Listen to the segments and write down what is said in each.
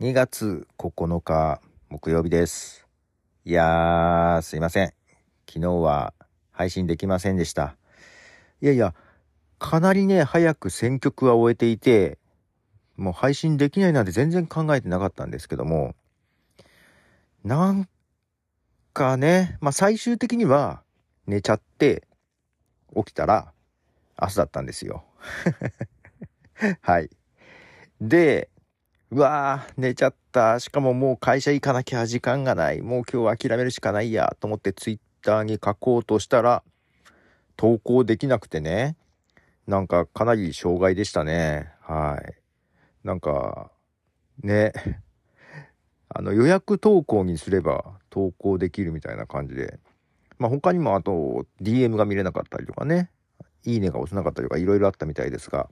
2月9日木曜日です。いやー、すいません。昨日は配信できませんでした。いやいや、かなりね、早く選曲は終えていて、もう配信できないなんて全然考えてなかったんですけども、なんかね、まあ最終的には寝ちゃって起きたら朝だったんですよ。はい。で、うわー、寝ちゃった。しかももう会社行かなきゃ時間がない。もう今日諦めるしかないやと思ってツイッターに書こうとしたら、投稿できなくてね。なんかかなり障害でしたね。はい。なんか、ね。あの予約投稿にすれば投稿できるみたいな感じで。まあ他にもあと DM が見れなかったりとかね。いいねが押せなかったりとかいろいろあったみたいですが。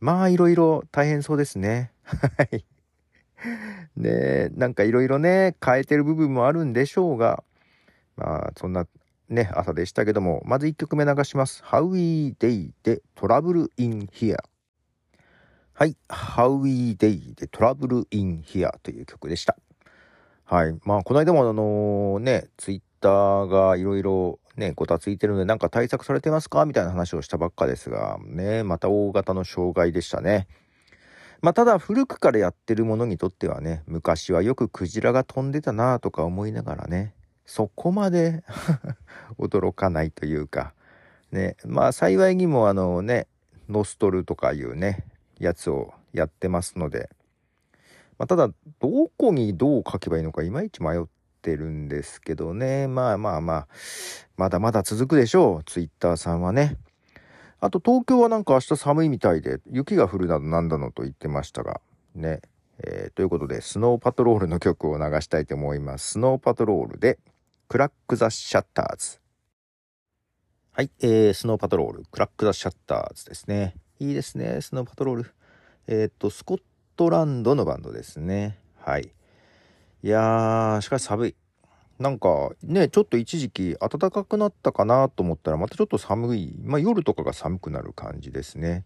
まあいろいろ大変そうですね。はい。ねなんかいろいろね、変えてる部分もあるんでしょうが、まあそんなね、朝でしたけども、まず1曲目流します。How We Day で Trouble in Here。はい。How We Day で Trouble in Here という曲でした。はい。まあこの間もあのね、ツイッターがいろいろね、ごたついてるので、なんか対策されてますか？みたいな話をしたばっかですが、ね、また大型の障害でしたね。まあ、ただ古くからやってるものにとってはね、昔はよくクジラが飛んでたなとか思いながらね、そこまで 驚かないというか、ね、まあ幸いにもあのね、ノストルとかいうね、やつをやってますので、まあ、ただ、どこにどう書けばいいのかいまいち迷ってるんですけどね、まあまあまあ、まだまだ続くでしょう、ツイッターさんはね。あと東京はなんか明日寒いみたいで雪が降るなどなんだのと言ってましたがね、えーということでスノーパトロールの曲を流したいと思います。スノーパトロールで Crack the Shutters。はい、えー、スノーパトロール Crack the Shutters ですね。いいですねスノーパトロール。えっ、とスコットランドのバンドですね。はい。いやーしかし寒い。なんかねちょっと一時期暖かくなったかなと思ったらまたちょっと寒い。まあ夜とかが寒くなる感じですね。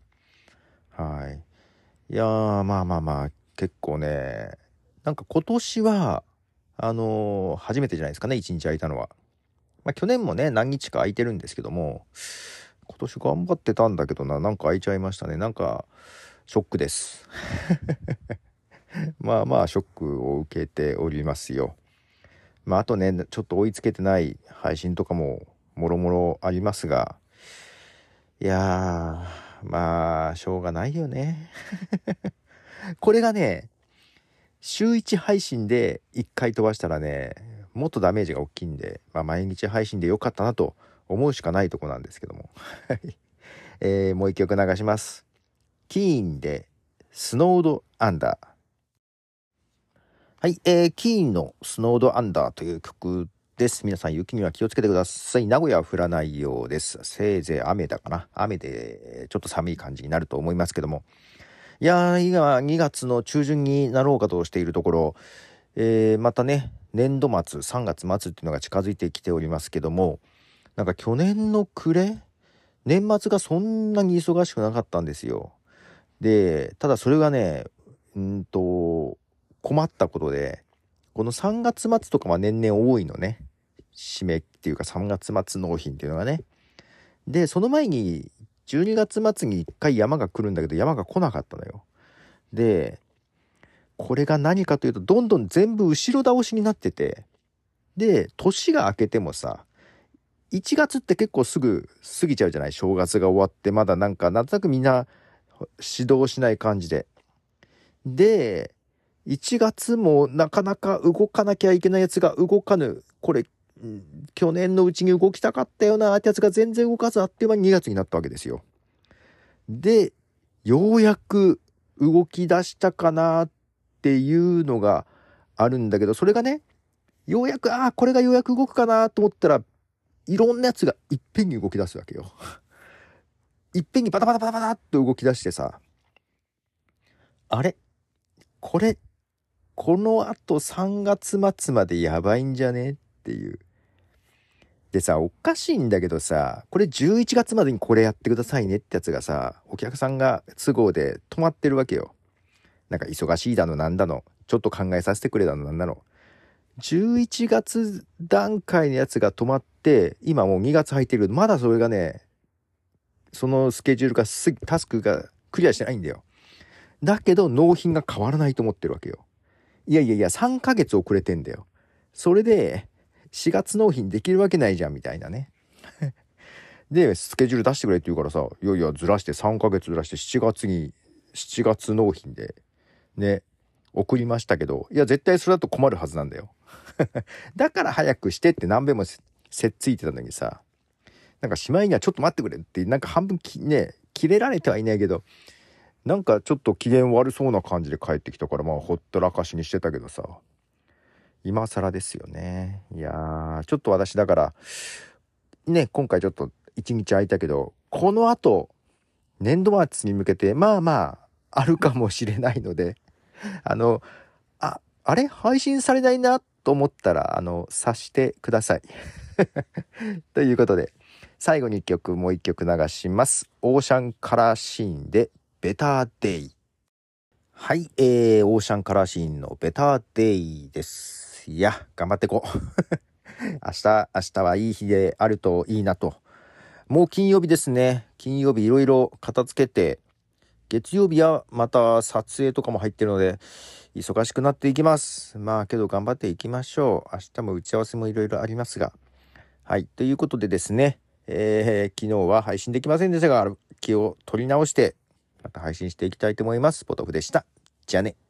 はい。いやーまあまあまあ結構ねなんか今年はあのー初めてじゃないですかね一日空いたのは。まあ去年もね何日か空いてるんですけども今年頑張ってたんだけどななんか空いちゃいましたね。なんかショックです。まあまあショックを受けておりますよ。まあ、あとね、ちょっと追いつけてない配信とかももろもろありますが、いやー、まあ、しょうがないよね。これがね、週1配信で1回飛ばしたらね、もっとダメージが大きいんで、まあ、毎日配信でよかったなと思うしかないとこなんですけども。えーもう一曲流します。キーンで、スノードアンダー。はい、えー、キーンのスノードアンダーという曲です。皆さん雪には気をつけてください。名古屋は降らないようです。せいぜい雨だかな。雨でちょっと寒い感じになると思いますけども。いやー、今2月の中旬になろうかとしているところ、えーまたね、年度末、3月末っていうのが近づいてきておりますけども、なんか去年の暮れ、年末がそんなに忙しくなかったんですよ。で、ただそれがね、うんと、困ったことで、この3月末とかは年々多いのね。締めっていうか3月末納品っていうのがね。で、その前に12月末に1回山が来るんだけど山が来なかったのよ。で、これが何かというとどんどん全部後ろ倒しになってて、で、年が明けてもさ、1月って結構すぐ過ぎちゃうじゃない？正月が終わってまだなんかなんとなくみんな指導しない感じで。で、1月もなかなか動かなきゃいけないやつが動かぬ。これ、去年のうちに動きたかったよなってやつが全然動かずあっという間に2月になったわけですよ。で、ようやく動き出したかなっていうのがあるんだけど、それがね、ようやく、ああ、これがようやく動くかなと思ったら、いろんなやつがいっぺんに動き出すわけよ。いっぺんにバタバタバタバタっと動き出してさ、あれ？これ、このあと3月末までやばいんじゃね？っていう。でさ、おかしいんだけどさ、これ11月までにこれやってくださいねってやつがさ、お客さんが都合で止まってるわけよ。なんか忙しいだのなんだの、ちょっと考えさせてくれたのなんなの。11月段階のやつが止まって、今もう2月入ってるけど、まだそれがね、そのスケジュールがタスクがクリアしてないんだよ。だけど納品が変わらないと思ってるわけよ。いやいやいや、3ヶ月遅れてんだよ。それで、4月納品できるわけないじゃん、みたいなね。で、スケジュール出してくれって言うからさ、いやいや、ずらして3ヶ月ずらして7月に、7月納品で、ね、送りましたけど、いや、絶対それだと困るはずなんだよ。だから早くしてって何べんもせっついてたのにさ、なんかしまいにはちょっと待ってくれって、なんか半分ね、切れられてはいないけど、なんかちょっと機嫌悪そうな感じで帰ってきたから、まあほったらかしにしてたけどさ、今更ですよね。いやー、ちょっと私だから、ね、今回ちょっと一日空いたけど、この後、年度末に向けて、まあまあ、あるかもしれないので、あの、あ、あれ？配信されないなと思ったら、あの、察してください。ということで、最後に一曲、もう一曲流します。オーシャンカラーシーンで、ベターデイ。はい、えー、オーシャンカラーシーンのベターデイです。いや、頑張ってこう。明日、明日はいい日であるといいなと。もう金曜日ですね。金曜日いろいろ片付けて、月曜日はまた撮影とかも入ってるので、忙しくなっていきます。まあけど頑張っていきましょう。明日も打ち合わせもいろいろありますが。はい。ということでですね、えー、昨日は配信できませんでしたが、気を取り直して、また配信していきたいと思います。ポトフでした。じゃあね。